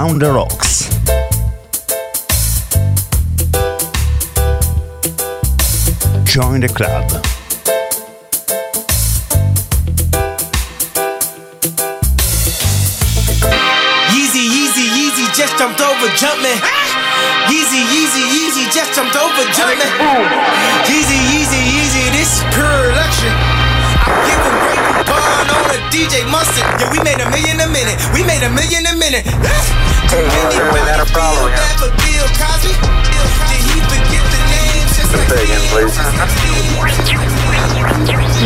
Brown the Rocks. Join the club. Yeezy, Yeezy, Yeezy just jumped over jumping. Yeezy, Yeezy, Yeezy just jumped over jumping. Yeezy, Yeezy, Yeezy, this is pure luxury. I give a great bond on a DJ Mustard. Yeah, we made a million a minute. We made a million a minute. Hey, anyway, not. Say again, please.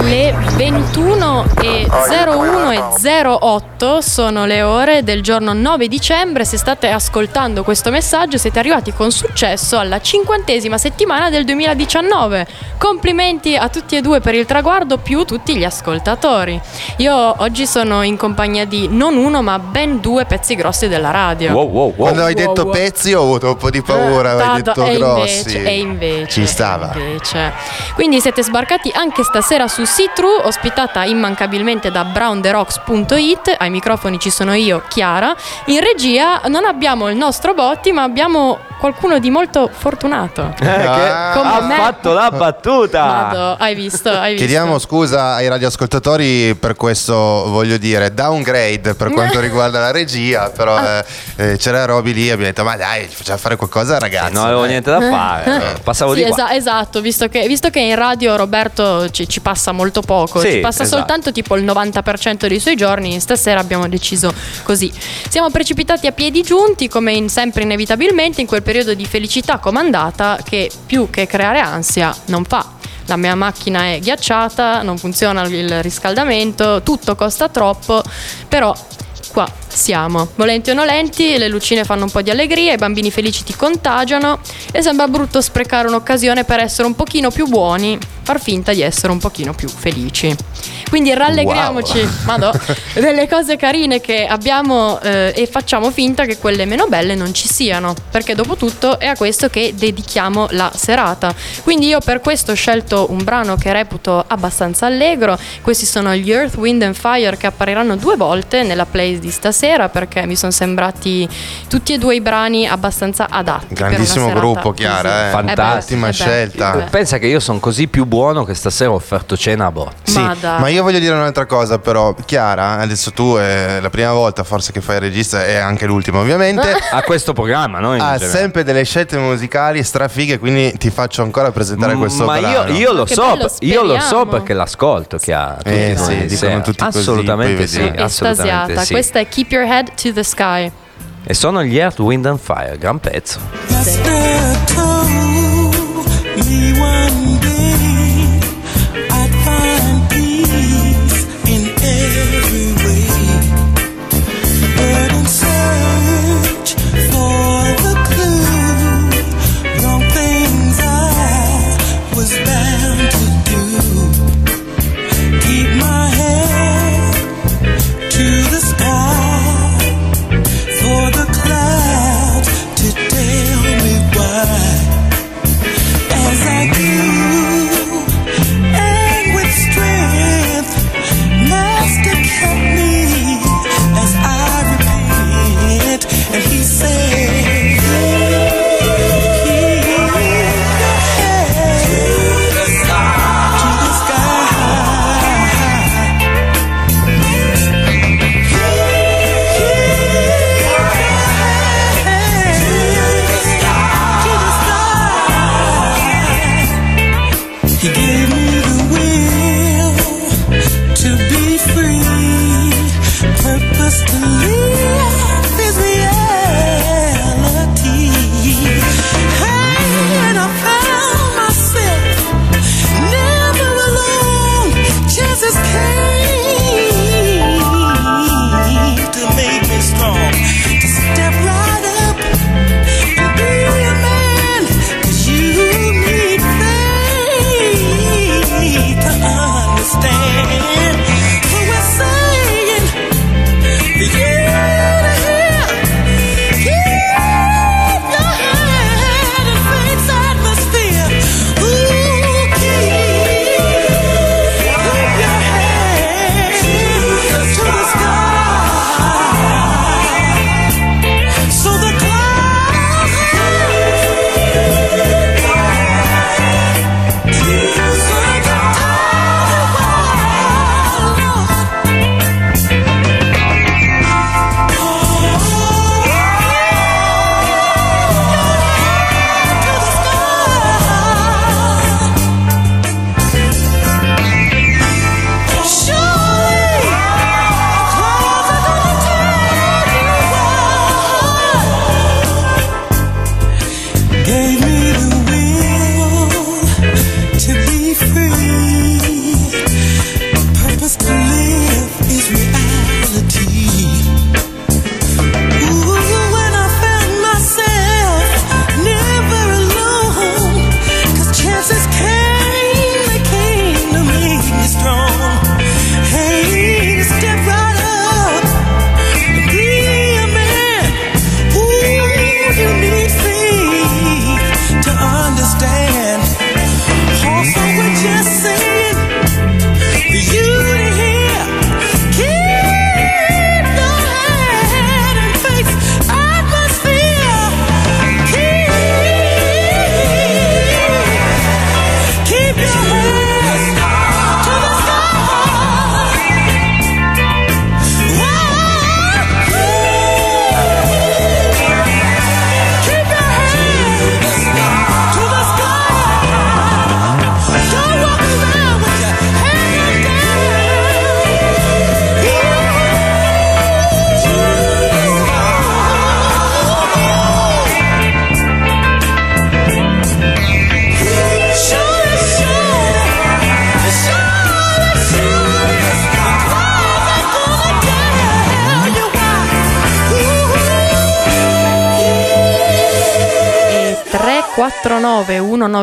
Le 21 e 01 e 08 sono le ore del giorno 9 dicembre. Se state ascoltando questo messaggio, siete arrivati con successo alla cinquantesima settimana del 2019. Complimenti a tutti e due per il traguardo, più tutti gli ascoltatori. Io oggi sono in compagnia di non uno, ma ben due pezzi grossi della radio. Wow, wow, wow. Quando hai detto wow. pezzi ho avuto un po' di paura, Eh, hai detto e grossi. Invece, e invece, Ci stava. e invece. Quindi siete sbarcati anche stasera su See-Through, ospitata immancabilmente da browntheRocks.it. Ai microfoni ci sono io, Chiara. In regia non abbiamo il nostro Botti, ma abbiamo qualcuno di molto fortunato. Eh, che Come ha me. fatto la battuta. Vado, hai visto? Hai visto? Chiediamo scusa ai radioascoltatori per questo, voglio dire, downgrade per quanto riguarda la regia, però eh, eh, c'era Roby lì e abbiamo detto ma dai, facciamo fare qualcosa ragazzi. Non avevo dai." niente da fare. Passavo Sì, di qua. esa- esatto, visto che, visto che in radio Roberto ci, ci passa molto poco, Sì, ci passa esatto. soltanto tipo il 90% dei suoi giorni, stasera abbiamo deciso così. Siamo precipitati a piedi giunti, come in- sempre inevitabilmente, in quel periodo di felicità comandata che più che creare ansia non fa. La mia macchina è ghiacciata, non funziona il riscaldamento, tutto costa troppo, però qua siamo. Volenti o nolenti, le lucine fanno un po' di allegria, i bambini felici ti contagiano e sembra brutto sprecare un'occasione per essere un pochino più buoni, far finta di essere un pochino più felici. Quindi rallegriamoci, Wow. madò, delle cose carine che abbiamo eh, e facciamo finta che quelle meno belle non ci siano, perché dopo tutto è a questo che dedichiamo la serata. Quindi io per questo ho scelto un brano che reputo abbastanza allegro, questi sono gli Earth, Wind and Fire che appariranno due volte nella playlist di stasera perché mi sono sembrati tutti e due i brani abbastanza adatti. Grandissimo gruppo, così. Chiara, eh. Eh beh, scelta. eh beh. Pensa che io sono così più buono che stasera ho offerto cena a botte. Sì, Ma ma io voglio dire un'altra cosa però, Chiara, adesso tu è la prima volta forse che fai il regista e anche l'ultima ovviamente. A questo programma, no? Ha generale. sempre delle scelte musicali strafighe, quindi ti faccio ancora presentare questo Ma io, brano. io lo Ma che so, bello, io lo so perché l'ascolto, Chiara. Eh, sì, dicono sera. tutti così, Assolutamente poi sì, assolutamente Estasiata. sì. Questa è Keep Your Head to the Sky. E sono gli Earth, Wind and Fire, gran pezzo.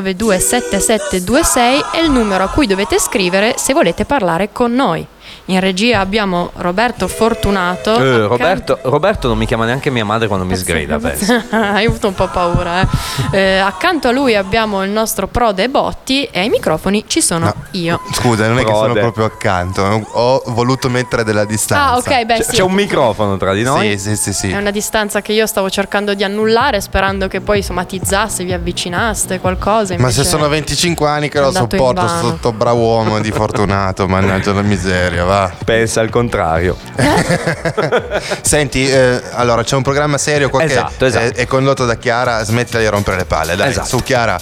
349 192 7726 è il numero a cui dovete scrivere se volete parlare con noi. In regia abbiamo Roberto Fortunato. Eh, accanto- Roberto, Roberto non mi chiama neanche mia madre quando mi sgrida, penso. Hai avuto un po' paura, eh. Eh, Accanto a lui abbiamo il nostro Prode Botti e ai microfoni ci sono No. io. Scusa, non è che sono Prode. proprio accanto. Ho voluto mettere della distanza. Ah, ok, beh, C'è, sì. c'è un microfono tra di noi. Sì, sì, sì, sì. È una distanza che io stavo cercando di annullare sperando che poi somatizzasse, vi avvicinaste qualcosa. Ma se sono 25 anni che lo sopporto, sto bravo uomo di fortunato, mannaggia la miseria, va. Pensa al contrario. Senti, eh, allora c'è un programma serio qua Esatto, che esatto. È, è condotto da Chiara, smettila di rompere le palle, dai, Esatto. su Chiara.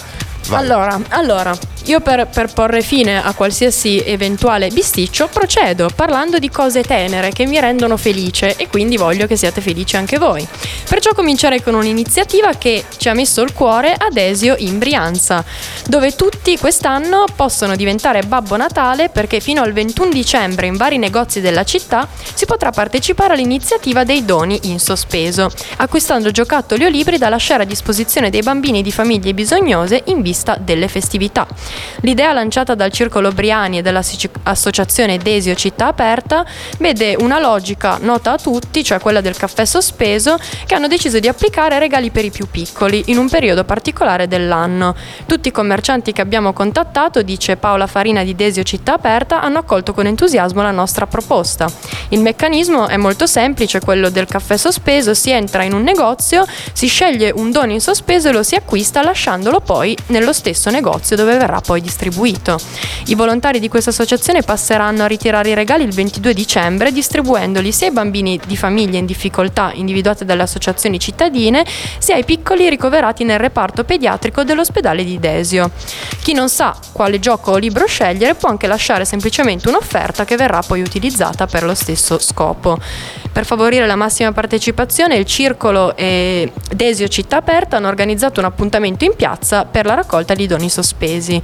vai. Allora, allora, io per, per porre fine a qualsiasi eventuale bisticcio procedo parlando di cose tenere che mi rendono felice e quindi voglio che siate felici anche voi. Perciò comincerei con un'iniziativa che ci ha messo il cuore ad Esio in Brianza, dove tutti quest'anno possono diventare Babbo Natale perché fino al 21 dicembre in vari negozi della città si potrà partecipare all'iniziativa dei doni in sospeso, acquistando giocattoli o libri da lasciare a disposizione dei bambini di famiglie bisognose in vista delle festività. L'idea lanciata dal Circolo Briani e dall'associazione Desio Città Aperta vede una logica nota a tutti, cioè quella del caffè sospeso, che hanno deciso di applicare regali per i più piccoli in un periodo particolare dell'anno. Tutti i commercianti che abbiamo contattato, dice Paola Farina di Desio Città Aperta, hanno accolto con entusiasmo la nostra proposta. Il meccanismo è molto semplice, quello del caffè sospeso, si entra in un negozio, si sceglie un dono in sospeso e lo si acquista lasciandolo poi nello stesso negozio dove verrà poi distribuito. I volontari di questa associazione passeranno a ritirare i regali il 22 dicembre distribuendoli sia ai bambini di famiglie in difficoltà individuate dalle associazioni cittadine sia ai piccoli ricoverati nel reparto pediatrico dell'ospedale di Desio. Chi non sa quale gioco o libro scegliere può anche lasciare semplicemente un'offerta che verrà poi utilizzata per lo stesso scopo. Per favorire la massima partecipazione, il Circolo e Desio Città Aperta hanno organizzato un appuntamento in piazza per la raccolta di doni sospesi.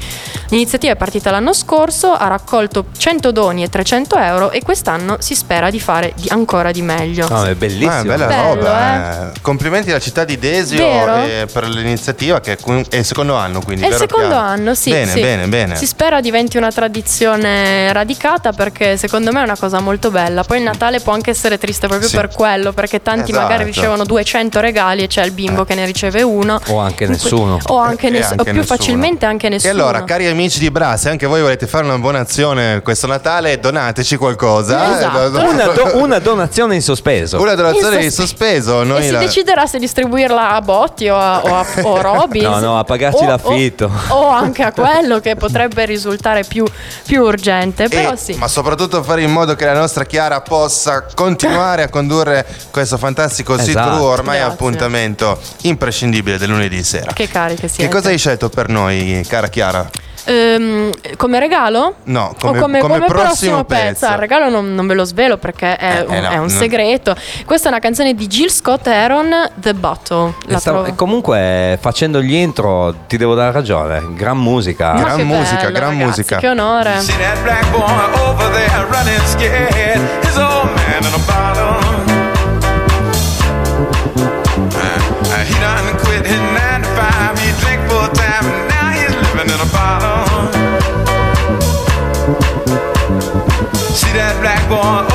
L'iniziativa è partita l'anno scorso, ha raccolto 100 doni e 300 euro e quest'anno si spera di fare di- ancora di meglio. No, è bellissimo. Ah, bella Bello, roba. eh. Complimenti alla città di Desio Vero? eh, per l'iniziativa che è è il secondo anno, quindi È il secondo Chiara? anno, sì. Bene, sì. bene, bene. Si spera diventi una tradizione radicata perché secondo me è una cosa molto bella. Poi il Natale può anche essere triste proprio Sì. per quello, perché tanti Esatto. magari ricevono 200 regali e c'è il bimbo che ne riceve uno. O anche nessuno. O anche E ness- anche o più nessuno. facilmente anche E nessuno. Allora, cari amici di Bra, se anche voi volete fare una buona azione questo Natale, donateci qualcosa. Esatto. Eh, Una, do- una donazione in sospeso. Una donazione In in sospe- sospeso. e Noi si la- deciderà se distribuirla a Botti o a, o a, o Robin. No, no, a pagarci O- l'affitto. O, o anche a quello che potrebbe risultare più, più urgente. Però E- sì. Ma soprattutto fare in modo che la nostra Chiara possa continuare a condurre questo fantastico sit Esatto. through, ormai Grazie. appuntamento imprescindibile del lunedì sera. Che cariche siete. Che cosa hai scelto per noi, cara Chiara? Ehm, come regalo? No, O come- come, come come prossimo prossimo pezzo. pezzo. Il regalo non, non ve lo svelo perché è, Eh, un, eh, no, è un no. segreto. Questa è una canzone di Jill Scott Heron, The Bottle. E La stavo- trovo- e comunque facendo gli intro ti devo dare ragione, gran musica. Ma gran musica, bello, gran ragazzi, musica. Che onore. See that black boy over there running scared. His old man in a bottle. Boy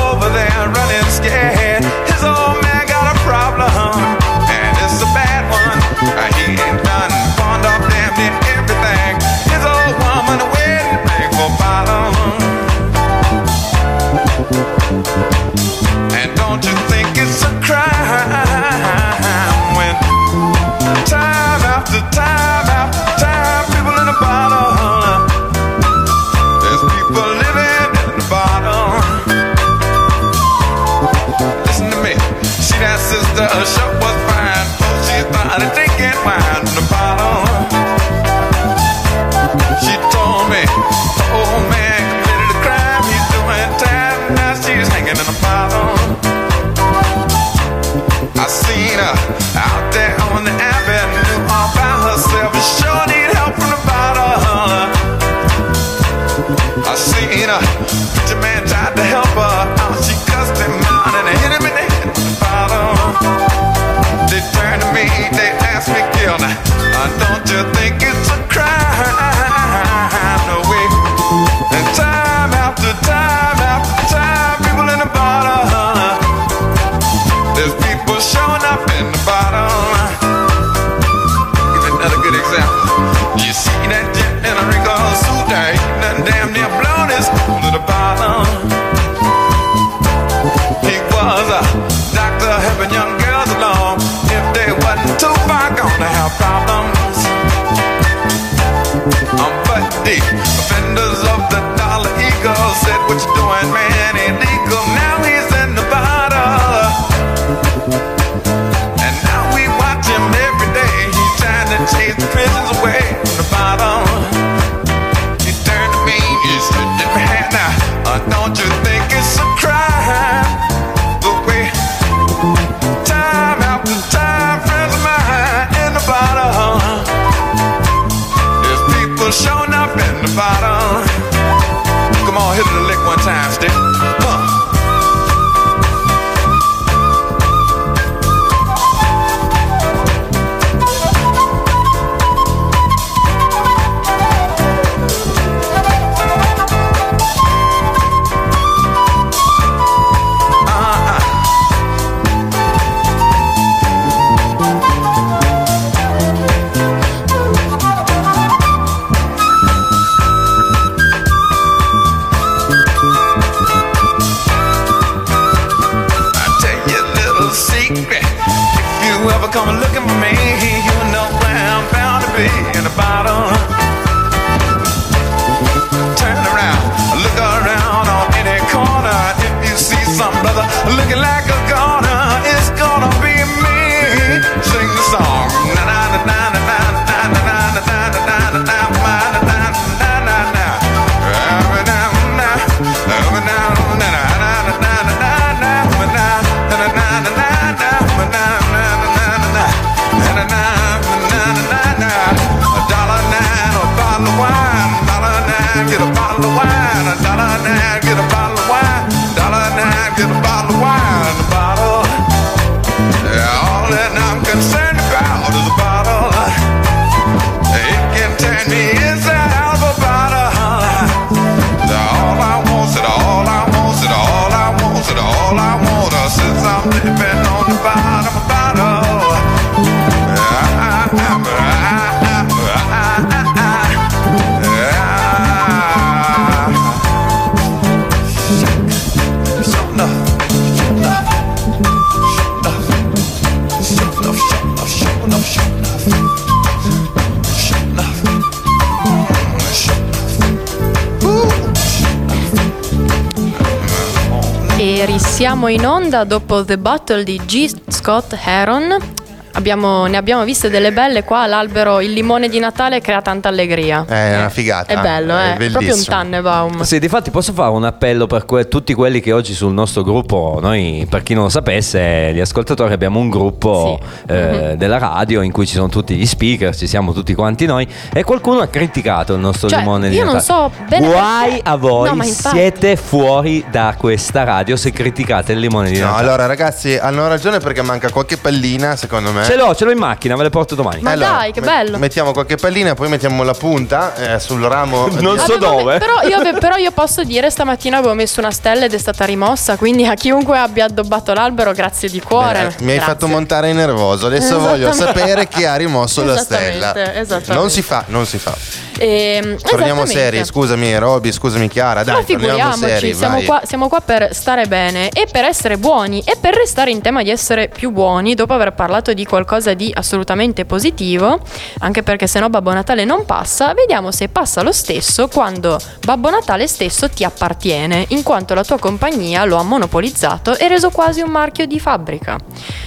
Risiamo in onda dopo The Battle di G. Scott Heron. Abbiamo- ne abbiamo viste delle belle qua all'albero. Il limone di Natale crea tanta allegria. È una figata. È bello, È eh. Proprio un. Tannenbaum. Sì, difatti posso fare un appello per que- tutti quelli che oggi sul nostro gruppo, noi per chi non lo sapesse, gli ascoltatori abbiamo un gruppo Sì. eh, della radio in cui ci sono tutti gli speaker, ci siamo tutti quanti noi e qualcuno ha criticato il nostro Cioè, limone di io non Natale. so bene Guai perché- a voi, No, infatti- siete fuori da questa radio se criticate il limone di No, Natale. allora ragazzi hanno ragione perché manca qualche pallina secondo me. Ce l'ho, ce l'ho in macchina, ve le porto domani. Ma Allora, dai, che me- bello. Mettiamo qualche pallina, poi mettiamo la punta eh, sul ramo. Non so Avevo- dove. Però io, ave- però io posso dire stamattina avevo messo una stella ed è stata rimossa. Quindi a chiunque abbia addobbato l'albero, grazie di cuore. Eh, mi hai Grazie. fatto montare nervoso. Adesso voglio sapere chi ha rimosso la stella. esattamente. Non si fa, non si fa. Ehm, Torniamo seri, scusami Roby, scusami Chiara, dai, Ma torniamo figuriamoci, seri, siamo qua, siamo qua per stare bene e per essere buoni e per restare in tema di essere più buoni dopo aver parlato di qualcosa di assolutamente positivo, anche perché se no Babbo Natale non passa, vediamo se passa lo stesso quando Babbo Natale stesso ti appartiene, in quanto la tua compagnia lo ha monopolizzato e reso quasi un marchio di fabbrica.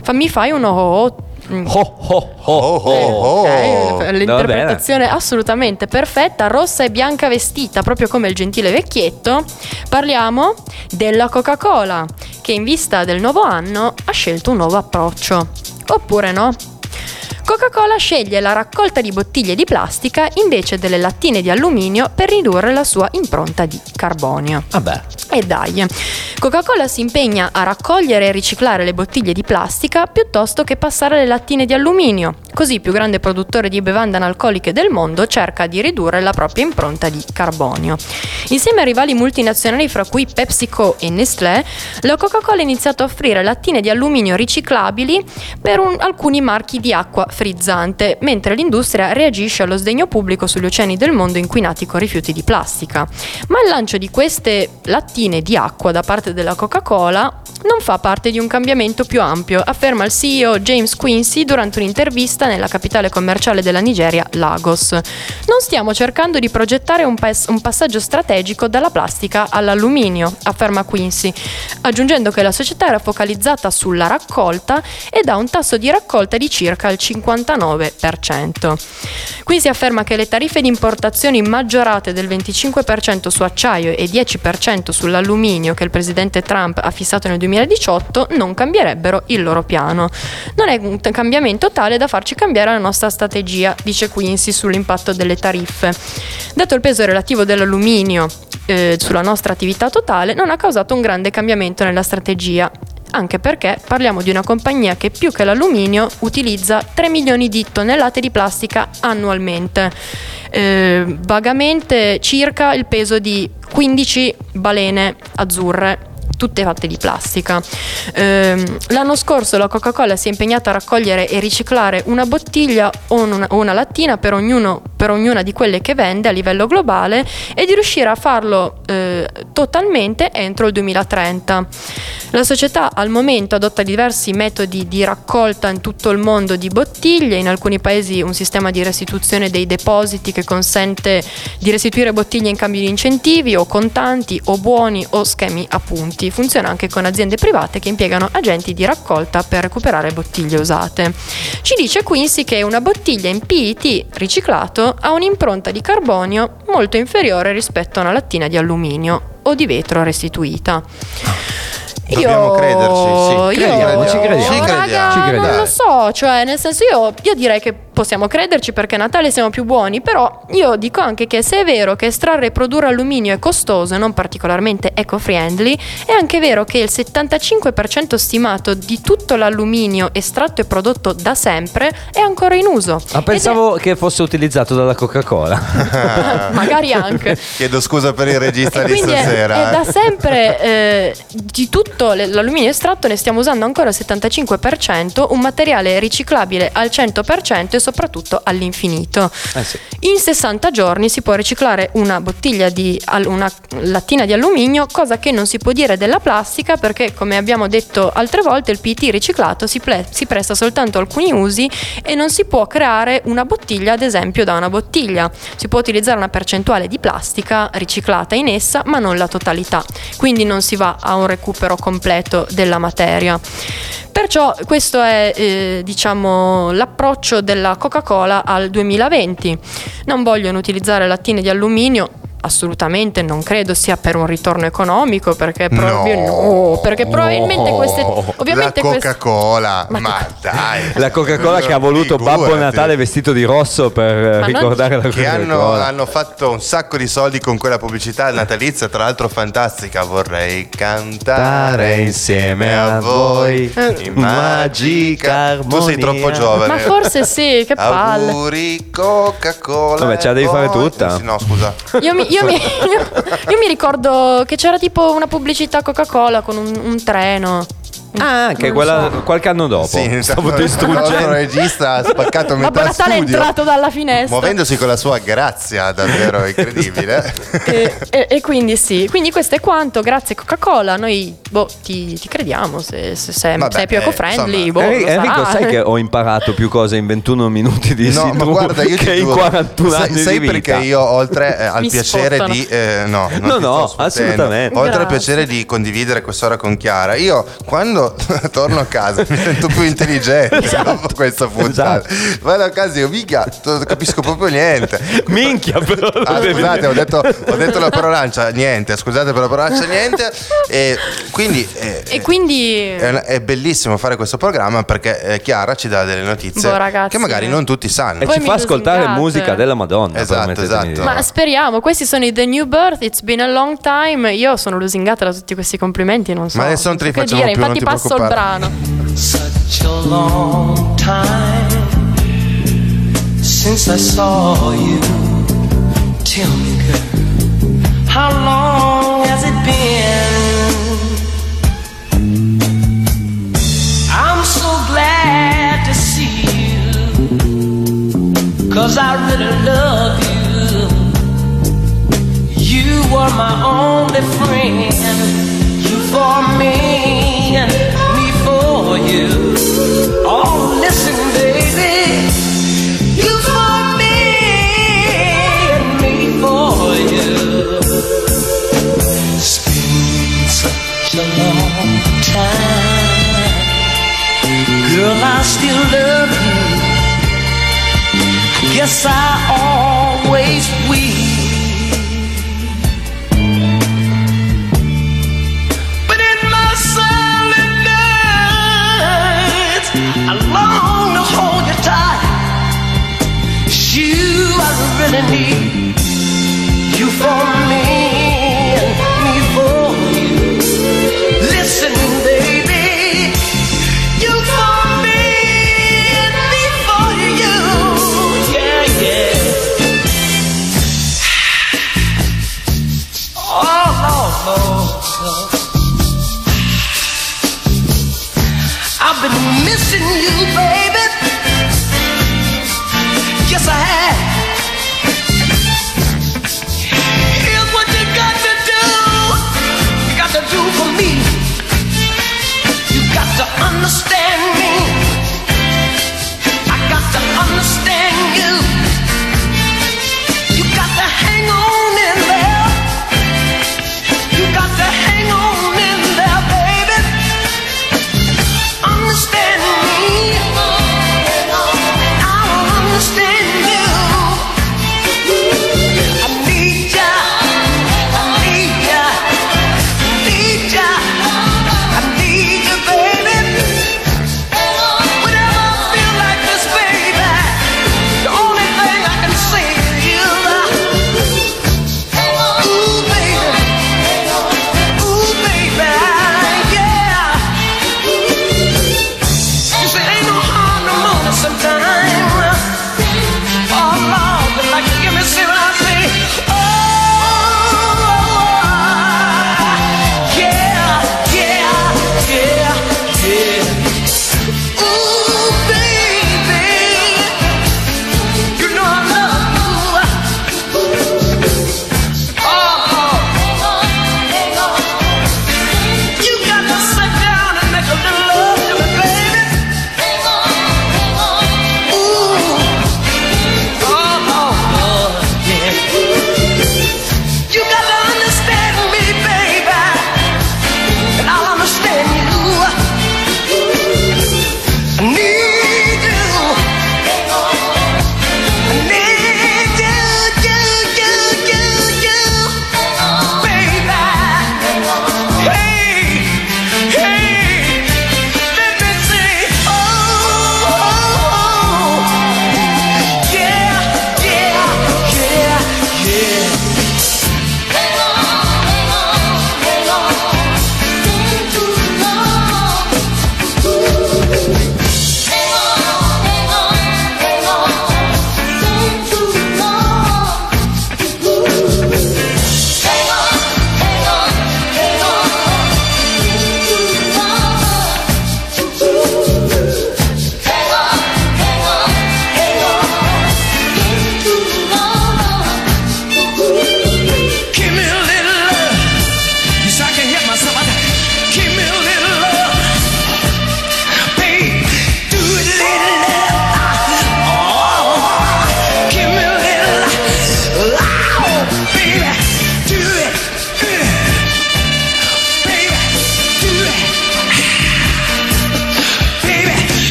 Fa- mi fai uno oh, oh, mm. Oh, oh, Ok, oh. l'interpretazione assolutamente perfetta, rossa e bianca vestita, proprio come il gentile vecchietto. Parliamo della Coca-Cola, che in vista del nuovo anno ha scelto un nuovo approccio. Oppure no? Coca-Cola sceglie la raccolta di bottiglie di plastica invece delle lattine di alluminio per ridurre la sua impronta di carbonio. Vabbè. E dai, Coca-Cola si impegna a raccogliere e riciclare le bottiglie di plastica piuttosto che passare alle lattine di alluminio. Così il più grande produttore di bevande analcoliche del mondo cerca di ridurre la propria impronta di carbonio. Insieme a rivali multinazionali fra cui PepsiCo e Nestlé, la Coca-Cola ha iniziato a offrire lattine di alluminio riciclabili per un- alcuni marchi di acqua frizzante, mentre l'industria reagisce allo sdegno pubblico sugli oceani del mondo inquinati con rifiuti di plastica. Ma il lancio di queste lattine di acqua da parte della Coca-Cola non fa parte di un cambiamento più ampio, afferma il CEO James Quincy durante un'intervista nella capitale commerciale della Nigeria, Lagos. Non stiamo cercando di progettare un, pas- un passaggio strategico dalla plastica all'alluminio, afferma Quincy, aggiungendo che la società era focalizzata sulla raccolta ed ha un tasso di raccolta di circa il 59%. Qui si afferma che le tariffe di importazione maggiorate del 25% su acciaio e 10% sull'alluminio che il presidente Trump ha fissato nel 2018 non cambierebbero il loro piano. Non è un cambiamento tale da farci cambiare la nostra strategia, dice Quincy sull'impatto delle tariffe. Dato il peso relativo dell'alluminio eh, sulla nostra attività totale, non ha causato un grande cambiamento nella strategia anche perché parliamo di una compagnia che più che l'alluminio utilizza 3 milioni di tonnellate di plastica annualmente, Eh, vagamente circa il peso di 15 balene azzurre tutte fatte di plastica. Ehm, l'anno scorso la Coca-Cola si è impegnata a raccogliere e riciclare una bottiglia o una, o una lattina per, ognuno- per ognuna di quelle che vende a livello globale e di riuscire a farlo eh, totalmente entro il 2030. La società al momento adotta diversi metodi di raccolta in tutto il mondo di bottiglie, in alcuni paesi un sistema di restituzione dei depositi che consente di restituire bottiglie in cambio di incentivi o contanti o buoni o schemi a punti. Funziona anche con aziende private che impiegano agenti di raccolta per recuperare bottiglie usate. Ci dice Quincy che una bottiglia in PET riciclato ha un'impronta di carbonio molto inferiore rispetto a una lattina di alluminio o di vetro restituita. Dobbiamo crederci, sì. io, Crediamo, ci crediamo. Ci raga, crediamo. Ci crediamo. non lo so, cioè nel senso io, io direi che possiamo crederci perché a Natale siamo più buoni, però io dico anche che se è vero che estrarre e produrre alluminio è costoso e non particolarmente eco-friendly, è anche vero che il 75% stimato di tutto l'alluminio estratto e prodotto da sempre è ancora in uso. Ah, pensavo che fosse utilizzato dalla Coca-Cola. È- magari anche. Chiedo scusa per il regista E di quindi è, stasera. è da sempre eh, di tutto le- l'alluminio estratto ne stiamo usando ancora il 75%, un materiale riciclabile al 100% e soprattutto all'infinito. Eh sì. In 60 giorni si può riciclare una bottiglia di una lattina di alluminio, cosa che non si può dire della plastica perché come abbiamo detto altre volte il PET riciclato si, ple- si presta soltanto a alcuni usi e non si può creare una bottiglia ad esempio da una bottiglia. Si può utilizzare una percentuale di plastica riciclata in essa ma non la totalità, quindi non si va a un recupero completo della materia. Perciò questo è eh, diciamo, l'approccio della Coca-Cola al 2020. Non vogliono utilizzare lattine di alluminio. Assolutamente non credo sia per un ritorno economico perché, probabil- no, perché probabilmente queste ovviamente la queste- Coca-Cola, Ma ma, dai. La Coca-Cola che ha voluto Babbo Figurati. Natale vestito di rosso per eh, non- ricordare la Che hanno, hanno fatto un sacco di soldi con quella pubblicità natalizia, tra l'altro fantastica. Vorrei cantare insieme a voi in magica. Tu sei troppo giovane. Ma forse sì, che palle. Auguri Coca-Cola. Vabbè, ce la devi fare tutta. Sì, no, scusa. Io mi, io mi- io- io mi ricordo che c'era tipo una pubblicità Coca-Cola con un, un treno. Ah, anche quella so. qualche anno dopo. Sì, Stavo il nostro distruggendo. regista ha spaccato metà Babbo Natale è entrato dalla finestra. Muovendosi con la sua grazia, davvero incredibile. E, e- e quindi sì, quindi questo è quanto, grazie Coca-Cola, noi boh, ti, ti crediamo se, se sei, Vabbè, sei più eh, eco-friendly. insomma. boh, Enrico, lo Enrico, sai che ho imparato più cose in 21 minuti di No, ma guarda, io ti che in giuro, 41 sai, anni sai di vita. perché io oltre eh, al Mi piacere spottano. di eh, no, non No, no, assolutamente. oltre al Grazie. piacere di condividere quest'ora con Chiara io quando torno a casa, mi sento più intelligente dopo questa puntata. Esatto. Vado a casa e io mica non capisco proprio niente. Minchia, però. Ah, scusate, ho detto, ho detto la parolaccia, niente, scusate per la parolaccia, niente. E quindi eh, E quindi... è, è bellissimo fare questo programma perché eh, Chiara ci dà delle notizie Boh, ragazzi. che magari non tutti sanno. E Voi ci fa ascoltare musica della Madonna. Esatto, esatto. Ma speriamo, questi sono i The New Birth, It's Been a Long Time. Io sono lusingata da tutti questi complimenti, non so. Ma adesso non te li facciamo dire. più, Infatti ti passo il brano. such a long time since I saw you. Tell me, girl, how long has it been? I'm so glad to see you, cause I really love you. You were my only friend. For me, me for you. Oh, listen, baby. You for me, and me for you. It's been such a long time. Girl, I still love you. I guess I always will. I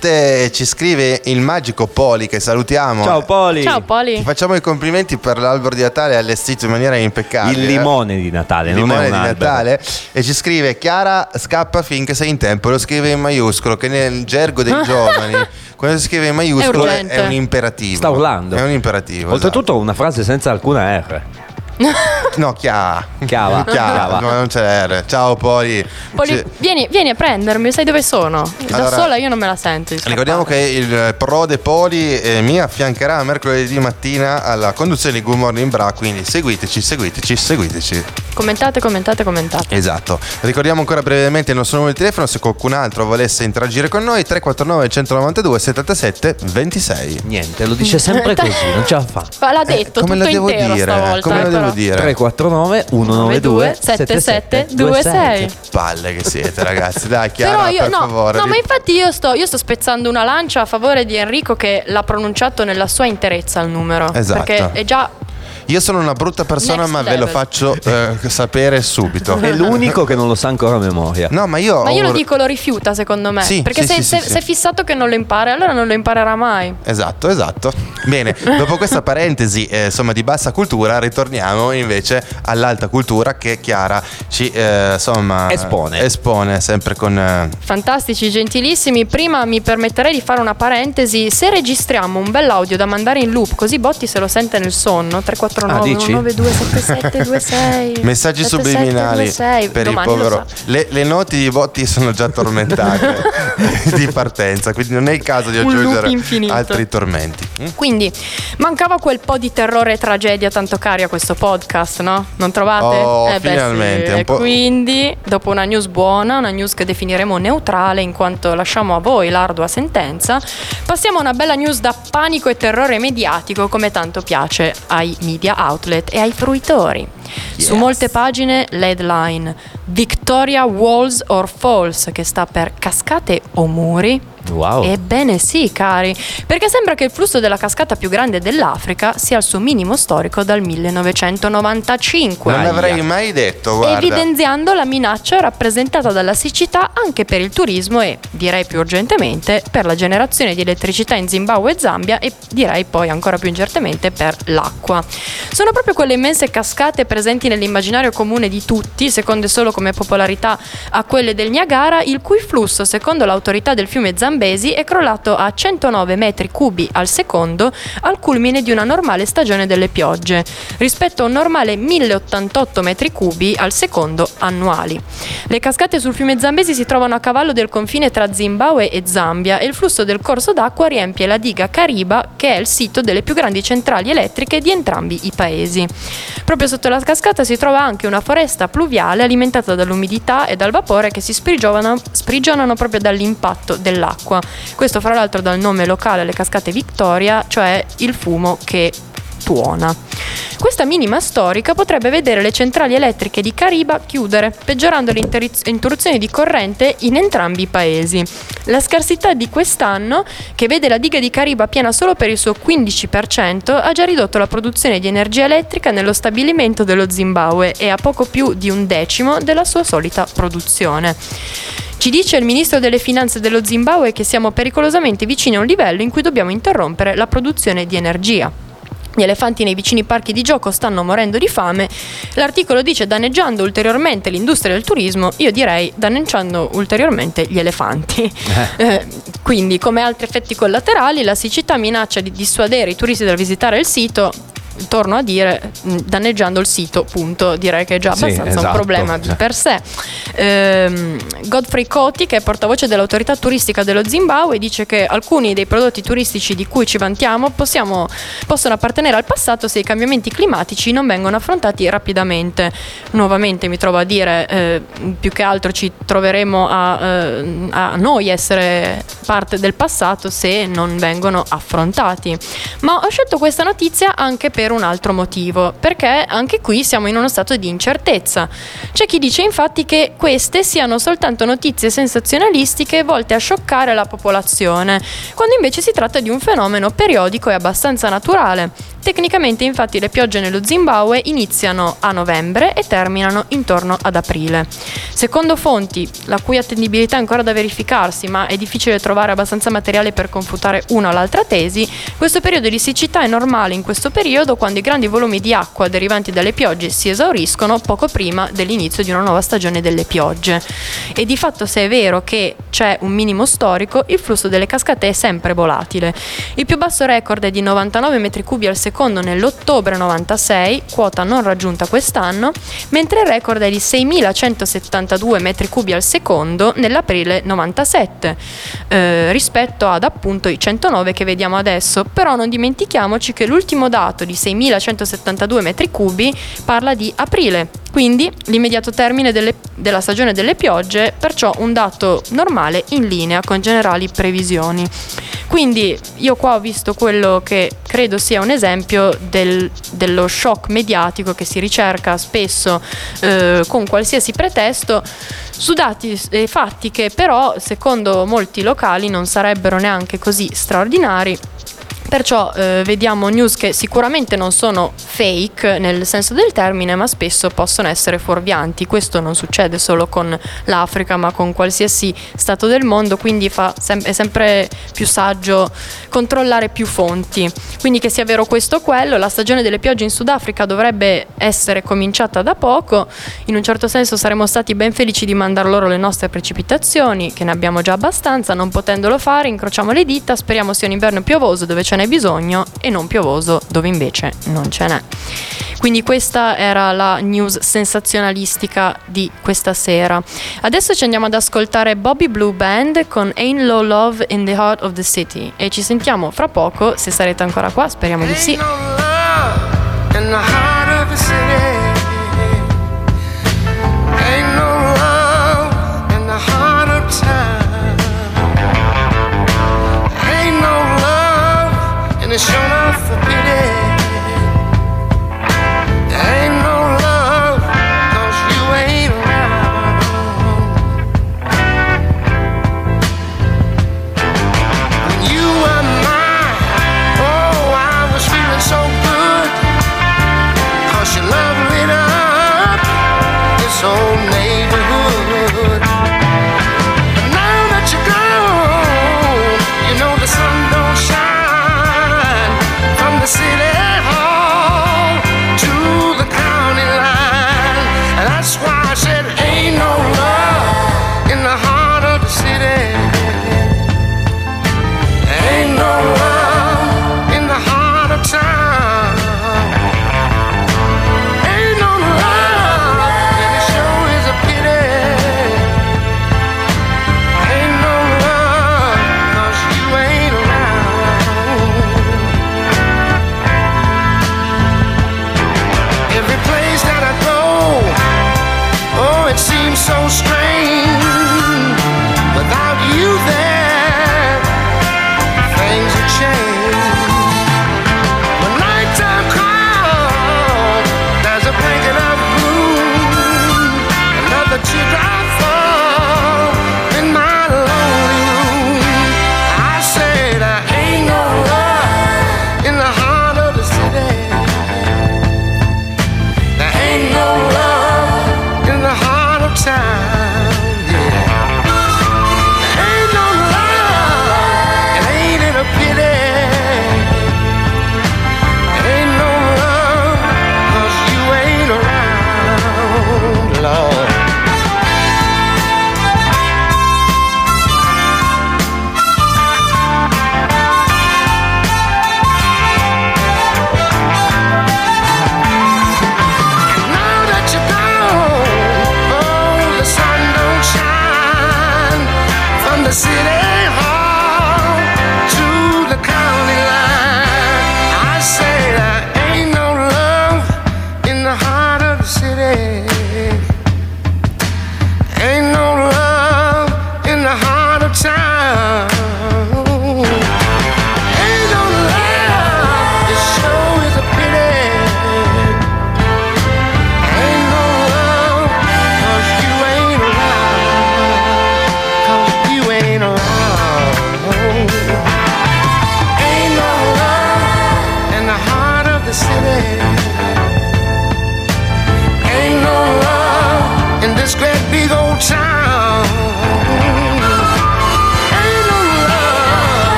27 ci scrive il magico Poli che salutiamo. Ciao Poli. Ciao Ti Poli. facciamo i complimenti per l'albero di Natale allestito in maniera impeccabile. Il limone di Natale, Il non limone è un di albero. Natale e ci scrive Chiara scappa finché sei in tempo lo scrive in maiuscolo che nel gergo dei giovani quando si scrive in maiuscolo È è, un imperativo Sta urlando. è un imperativo Oltretutto una frase senza alcuna R. no Chiara Chiava. Chiava. no, non c'è R ciao Poli Poli, Ci- vieni, vieni a prendermi, sai dove sono? Da Allora, sola io non me la sento. di Ricordiamo che il Prode Poli eh, mi affiancherà mercoledì mattina alla conduzione di Good Morning Bra, quindi seguiteci, seguiteci, seguiteci. Commentate, commentate, commentate. Esatto. Ricordiamo ancora brevemente il nostro numero di telefono se qualcun altro volesse interagire con noi 349 192 77 26. Niente, lo dice sempre così, non ce la fa. Ma l'ha detto come tutto lo devo intero dire? stavolta. Come eh, lo devo però. dire? 349 192 7726. Che palle che siete ragazzi, dai Chiara, io per no, favore. no, ma infatti io sto, io sto spezzando una lancia a favore di Enrico che l'ha pronunciato nella sua interezza il numero. Esatto. Perché è già Io sono una brutta persona Next ma ve lo level. faccio eh, sapere subito. È l'unico che non lo sa ancora a memoria. No, ma io Ma io lo dico, lo rifiuta secondo me. Sì, Perché sì, se, sì, se- se è fissato che non lo impara, allora non lo imparerà mai. Esatto, esatto. Bene, dopo questa parentesi eh, insomma di bassa cultura ritorniamo invece all'alta cultura che Chiara ci eh, insomma Espone. espone sempre con eh, Fantastici, gentilissimi. Prima mi permetterei di fare una parentesi. Se registriamo un bell'audio da mandare in loop, così Botti se lo sente nel sonno. 349 Ah, dici? 1927726 messaggi subliminali per il povero. Le, le noti di Botti sono già tormentate di partenza, quindi non è il caso di aggiungere altri tormenti. Mm? Quindi mancava quel po' di terrore e tragedia tanto cari a questo podcast, no? Non trovate? Oh, beh, finalmente, sì. E po'- quindi, dopo una news buona, una news che definiremo neutrale in quanto lasciamo a voi l'ardua sentenza, passiamo a una bella news da panico e terrore mediatico come tanto piace ai media outlet e ai fruitori. Su molte pagine l'headline Victoria Walls or Falls, che sta per cascate o muri. Wow. Ebbene sì, cari, perché sembra che il flusso della cascata più grande dell'Africa sia al suo minimo storico dal 1995. Non Aia. avrei mai detto, guarda. Evidenziando la minaccia rappresentata dalla siccità anche per il turismo e, direi più urgentemente, per la generazione di elettricità in Zimbabwe e Zambia e direi poi ancora più urgentemente per l'acqua. Sono proprio quelle immense cascate presenti nell'immaginario comune di tutti, seconde solo come popolarità a quelle del Niagara, il cui flusso, secondo l'autorità del fiume Zambesi, è crollato a 109 metri cubi al secondo al culmine di una normale stagione delle piogge, rispetto a un normale 1088 metri cubi al secondo annuali. Le cascate sul fiume Zambesi si trovano a cavallo del confine tra Zimbabwe e Zambia e il flusso del corso d'acqua riempie la diga Kariba, che è il sito delle più grandi centrali elettriche di entrambi i paesi. Proprio sotto la cascata si trova anche una foresta pluviale alimentata dall'umidità e dal vapore che si sprigionano, sprigionano proprio dall'impatto dell'acqua. Questo fra l'altro dal nome locale alle cascate Victoria, cioè il fumo che tuona. Questa minima storica potrebbe vedere le centrali elettriche di Cariba chiudere, peggiorando le interruzioni di corrente in entrambi i paesi. La scarsità di quest'anno, che vede la diga di Cariba piena solo per il suo 15%, ha già ridotto la produzione di energia elettrica nello stabilimento dello Zimbabwe e a poco più di un decimo della sua solita produzione. Ci dice il ministro delle finanze dello Zimbabwe che siamo pericolosamente vicini a un livello in cui dobbiamo interrompere la produzione di energia. Gli elefanti nei vicini parchi di gioco stanno morendo di fame. L'articolo dice danneggiando ulteriormente l'industria del turismo, io direi danneggiando ulteriormente gli elefanti. Eh, quindi, come altri effetti collaterali, la siccità minaccia di dissuadere i turisti dal visitare il sito. Torno a dire, mh, danneggiando il sito, punto. Direi che è già Sì, abbastanza un esatto. problema di per sé. Ehm, Godfrey Coti, che è portavoce dell'autorità turistica dello Zimbabwe, dice che alcuni dei prodotti turistici di cui ci vantiamo possiamo- possono appartenere al passato se i cambiamenti climatici non vengono affrontati rapidamente. Nuovamente mi trovo a dire, eh, più che altro ci troveremo a, eh, a noi essere parte del passato se non vengono affrontati. Ma ho scelto questa notizia anche per un altro motivo, perché anche qui siamo in uno stato di incertezza. C'è chi dice infatti che queste siano soltanto notizie sensazionalistiche volte a scioccare la popolazione, quando invece si tratta di un fenomeno periodico e abbastanza naturale. Tecnicamente infatti le piogge nello Zimbabwe iniziano a novembre e terminano intorno ad aprile. Secondo fonti, la cui attendibilità è ancora da verificarsi, ma è difficile trovare abbastanza materiale per confutare una o l'altra tesi, questo periodo di siccità è normale in questo periodo quando i grandi volumi di acqua derivanti dalle piogge si esauriscono poco prima dell'inizio di una nuova stagione delle piogge. E di fatto se è vero che c'è un minimo storico, il flusso delle cascate è sempre volatile. Il più basso record è di 99 metri cubi al secondo nell'ottobre 96, quota non raggiunta quest'anno, mentre il record è di 6172 metri cubi al secondo nell'aprile 97, eh, rispetto ad appunto i 109 che vediamo adesso. Però non dimentichiamoci che l'ultimo dato di 6172 metri cubi parla di aprile, quindi l'immediato termine delle- della stagione delle piogge, perciò un dato normale in linea con generali previsioni. Quindi io qua ho visto quello che credo sia un esempio del- dello shock mediatico che si ricerca spesso eh, con qualsiasi pretesto su dati e fatti che però secondo molti locali non sarebbero neanche così straordinari. Perciò eh, vediamo news che sicuramente non sono fake nel senso del termine, ma spesso possono essere fuorvianti. Questo non succede solo con l'Africa, ma con qualsiasi stato del mondo, quindi sem- è sempre più saggio controllare più fonti. Quindi che sia vero questo o quello, la stagione delle piogge in Sudafrica dovrebbe essere cominciata da poco. In un certo senso saremmo stati ben felici di mandar loro le nostre precipitazioni, che ne abbiamo già abbastanza, non potendolo fare, incrociamo le dita, speriamo sia un inverno piovoso dove ce n'è bisogno e non piovoso dove invece non ce n'è. Quindi questa era la news sensazionalistica di questa sera. Adesso ci andiamo ad ascoltare Bobby Blue Band con Ain't Low Love in the Heart of the City e ci sentiamo fra poco, se sarete ancora qua, speriamo di sì. And it's shown off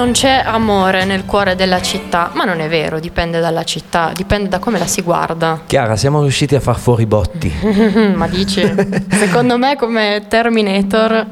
non c'è amore nel cuore della città, ma non è vero, dipende dalla città, dipende da come la si guarda. Chiara, siamo riusciti a far fuori i botti. ma dici, secondo me come Terminator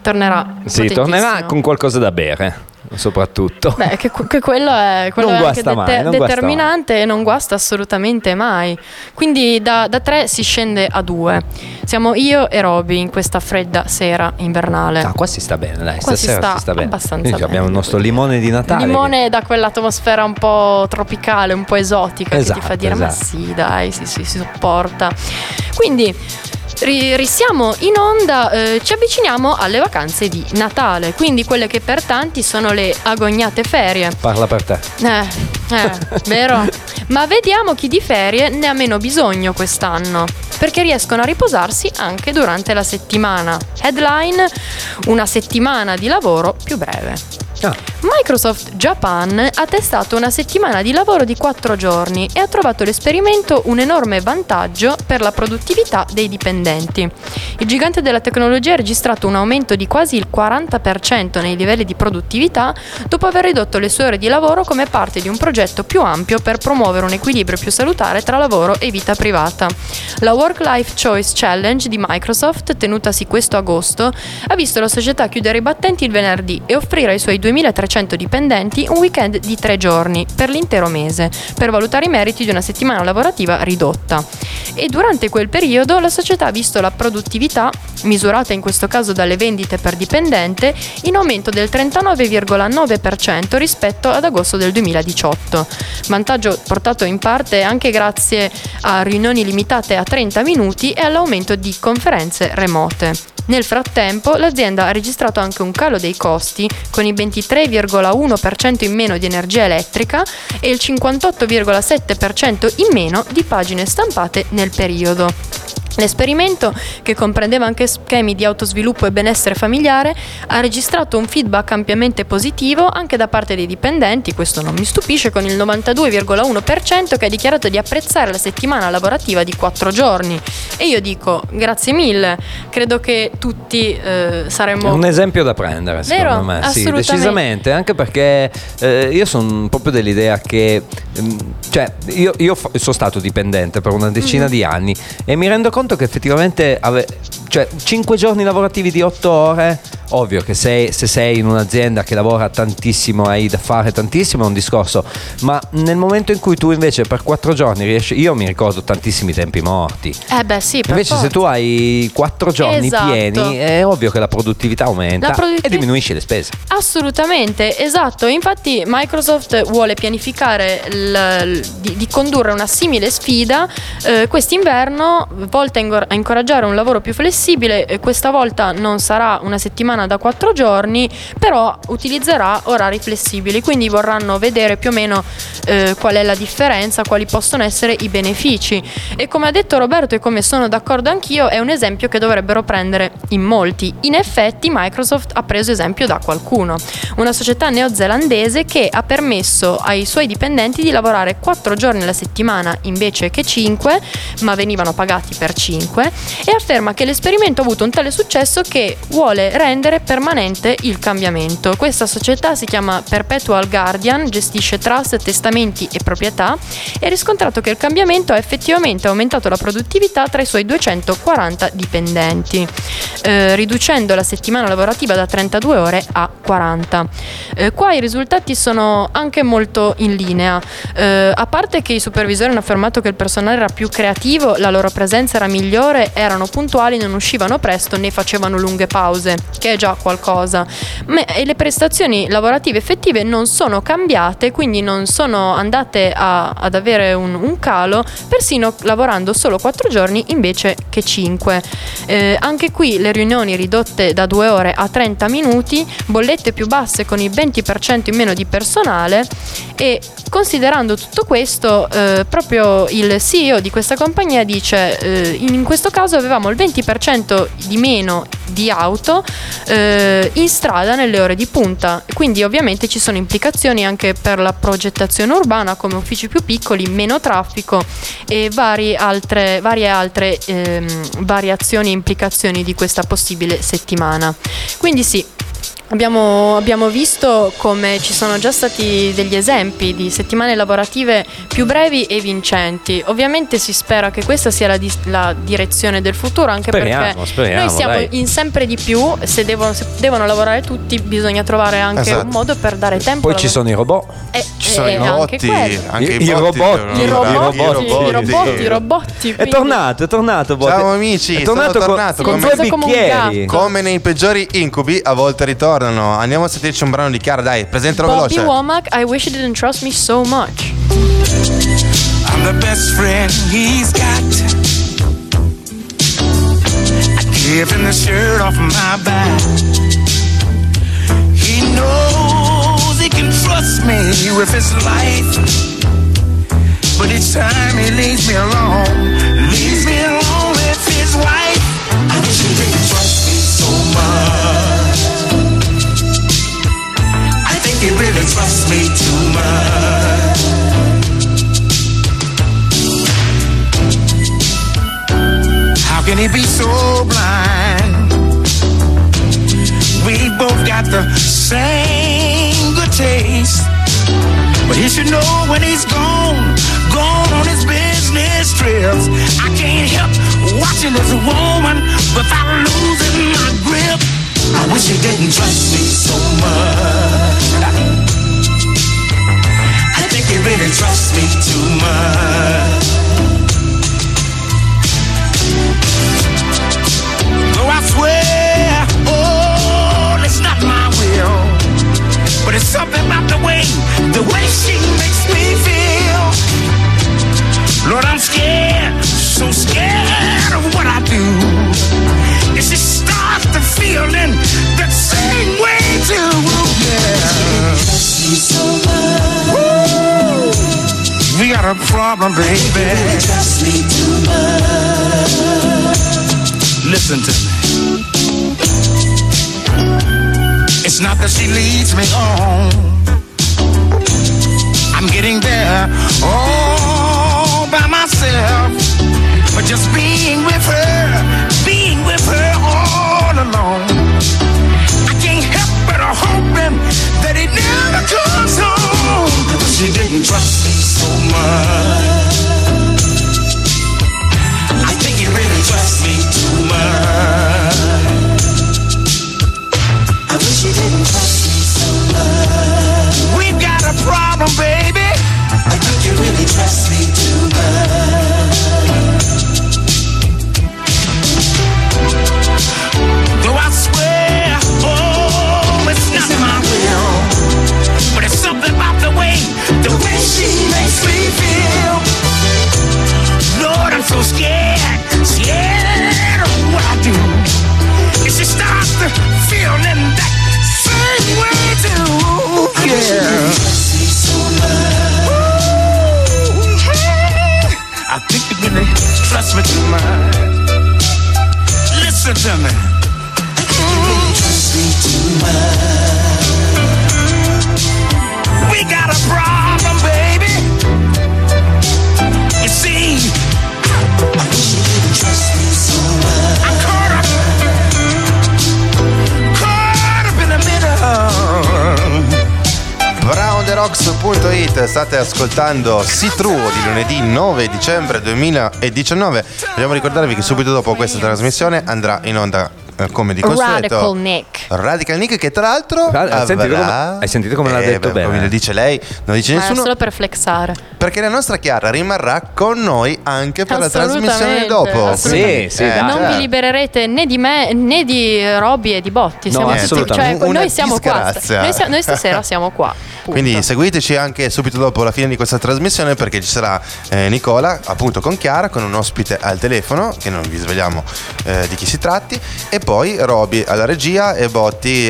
tornerà. Sì, tornerà con qualcosa da bere, soprattutto. Beh, che, che quello è, quello Non è anche guasta mai, determinante e non guasta assolutamente mai. Quindi da, da tre si scende a due. Siamo io e Roby in questa fredda sera invernale. Ah, qua si sta bene, dai, Qua si stasera sta si sta bene. abbastanza Quindi bene. abbiamo il nostro limone di Natale. Limone da quell'atmosfera un po' tropicale, un po' esotica che Esatto, ti fa dire ma esatto. sì dai, sì, sì, si sopporta. Quindi ri- risiamo in onda, eh, ci avviciniamo alle vacanze di Natale, quindi quelle che per tanti sono le agognate ferie. Parla per te. Eh, eh, vero? Ma vediamo chi di ferie ne ha meno bisogno quest'anno, perché riescono a riposarsi anche durante la settimana. Headline: una settimana di lavoro più breve. Ah, Microsoft Japan ha testato una settimana di lavoro di 4 giorni e ha trovato l'esperimento un enorme vantaggio per la produttività dei dipendenti. Il gigante della tecnologia ha registrato un aumento di quasi il 40% nei livelli di produttività dopo aver ridotto le sue ore di lavoro come parte di un progetto più ampio per promuovere un equilibrio più salutare tra lavoro e vita privata. La Work Life Choice Challenge di Microsoft, tenutasi questo agosto, ha visto la società chiudere i battenti il venerdì e offrire ai suoi 2300 dipendenti un weekend di tre giorni per l'intero mese, per valutare i meriti di una settimana lavorativa ridotta. E durante quel periodo la società ha visto la produttività, misurata in questo caso dalle vendite per dipendente, in aumento del 39,9% rispetto ad agosto del 2018. Vantaggio portato in parte anche grazie a riunioni limitate a 30 minuti e all'aumento di conferenze remote. Nel frattempo l'azienda ha registrato anche un calo dei costi con il 23,1% in meno di energia elettrica e il 58,7% in meno di pagine stampate nel periodo. L'esperimento, che comprendeva anche schemi di autosviluppo e benessere familiare, ha registrato un feedback ampiamente positivo anche da parte dei dipendenti, questo non mi stupisce, con il 92,1% che ha dichiarato di apprezzare la settimana lavorativa di 4 giorni. E io dico, grazie mille, credo che tutti eh, È saremmo... un esempio da prendere, secondo Vero? me. Sì, decisamente, anche perché eh, io sono proprio dell'idea che, mm, cioè, io, io sono stato dipendente per una decina Mhm. di anni e mi rendo conto che effettivamente, ave- cioè, 5 giorni lavorativi di 8 ore, ovvio che sei- se sei in un'azienda che lavora tantissimo, hai da fare tantissimo, è un discorso, ma nel momento in cui tu invece per 4 giorni riesci, io mi ricordo tantissimi tempi morti. Eh beh sì, per Invece, se forza. tu hai 4 giorni Esatto. pieni, è ovvio che la produttività aumenta La produttiv- e diminuisci le spese. Assolutamente, esatto. Infatti Microsoft vuole pianificare il- di, di condurre una simile sfida eh, quest'inverno, volta a ingor- a incoraggiare un lavoro più flessibile. Eh, questa volta non sarà una settimana da quattro giorni, però utilizzerà orari flessibili, quindi vorranno vedere più o meno eh, qual è la differenza, quali possono essere i benefici. E come ha detto Roberto e come sono d'accordo anch'io, è un esempio che dovrebbero prendere in molti. In effetti Microsoft ha preso esempio da qualcuno, una società neozelandese che ha permesso ai suoi dipendenti di lavorare 4 giorni alla settimana invece che 5, ma venivano pagati per 5, e afferma che l'esperimento ha avuto un tale successo che vuole rendere permanente il cambiamento. Questa società si chiama Perpetual Guardian, gestisce trust, testamenti e proprietà e ha riscontrato che il cambiamento ha effettivamente aumentato la produttività tra i suoi 240 dipendenti, eh, riducendo la settimana lavorativa da 32 ore a 40. Eh, qua i risultati sono anche molto in linea, Eh, a parte che i supervisori hanno affermato che il personale era più creativo, la loro presenza era migliore, erano puntuali, non uscivano presto né facevano lunghe pause, che è già qualcosa. Ma- e le prestazioni lavorative effettive non sono cambiate, quindi non sono andate a- ad avere un, un calo, persino lavorando solo 4 giorni invece che 5. Eh, anche qui le riunioni ridotte da 2 ore a 30 minuti, bollette più basse con il 20% in meno di personale e considerando tutto questo, eh, proprio il CEO di questa compagnia dice eh, in questo caso avevamo il 20% di meno di auto eh, in strada nelle ore di punta, quindi ovviamente ci sono implicazioni anche per la progettazione urbana come uffici più piccoli, meno traffico e varie altre, varie altre ehm, variazioni e implicazioni di questa possibile settimana. Quindi sì, Abbiamo, abbiamo visto come ci sono già stati degli esempi di settimane lavorative più brevi e vincenti. Ovviamente si spera che questa sia la, dis- la direzione del futuro, anche Speriamo, perché speriamo, noi siamo dai. in sempre di più. Se devono, se devono lavorare tutti, bisogna trovare anche Esatto. un modo per dare tempo. Poi alla- ci sono i robot. Eh, Ci sono eh, i anche botti, quello. anche I- i, i botti robot, devono I robotti, i robotti, i robotti. È tornato, è tornato. Botte. Ciao, amici, è tornato sono con, tornato, con come- due bicchieri. Come nei peggiori incubi, a volte ritornano. Andiamo a sentirci un brano di Chiara, dai, presentalo Bobby veloce. Womack, I wish you didn't trust me so much. I'm the best friend he's got. I give him the shirt off my back. He knows he can trust me with his life. But each time he leaves me alone, leaves me alone with his wife. I wish he didn't trust me so much. He me too much. How can he be so blind? We both got the same good taste. But he should know when he's gone, gone on his business trips. I can't help watching this woman without losing my grip. I wish he didn't trust me so much. Really trusts me too much. Though I swear, oh, it's not my will. But it's something about the way, the way she makes me feel. Lord, I'm scared, so scared of what I do. If she starts to feeling that same way too, yeah. Got a problem, baby. Listen to me. It's not that she leads me on. I'm getting there all by myself. But just being with her, being with her all alone. I can't help but hoping that he never comes home. She didn't trust me so much. I think he really trusts me too much. I wish he didn't trust me so much. We've got a problem, baby. I think you really trust me too much. State ascoltando Citruo di lunedì 9 dicembre 2019 vogliamo ricordarvi che subito dopo questa trasmissione andrà in onda eh, come di consueto Radical Nick. Radical Nick che tra l'altro Ah, hai sentito avrà- come- hai sentito come l'ha Eh, detto beh, bene? come lo dice lei non dice Ma è nessuno solo per flexare. perché la nostra Chiara rimarrà con noi anche per la trasmissione dopo. Sì, sì, Eh, non cioè, vi libererete né di me né di Roby e di Botti. No, Siamo tutti- assolutamente. cioè, noi siamo qua. Noi, sia- noi stasera siamo qua. punto. Quindi seguiteci anche subito dopo la fine di questa trasmissione perché ci sarà eh, Nicola appunto con Chiara con un ospite al telefono che non vi svegliamo eh, di chi si tratti e poi Roby alla regia e Botti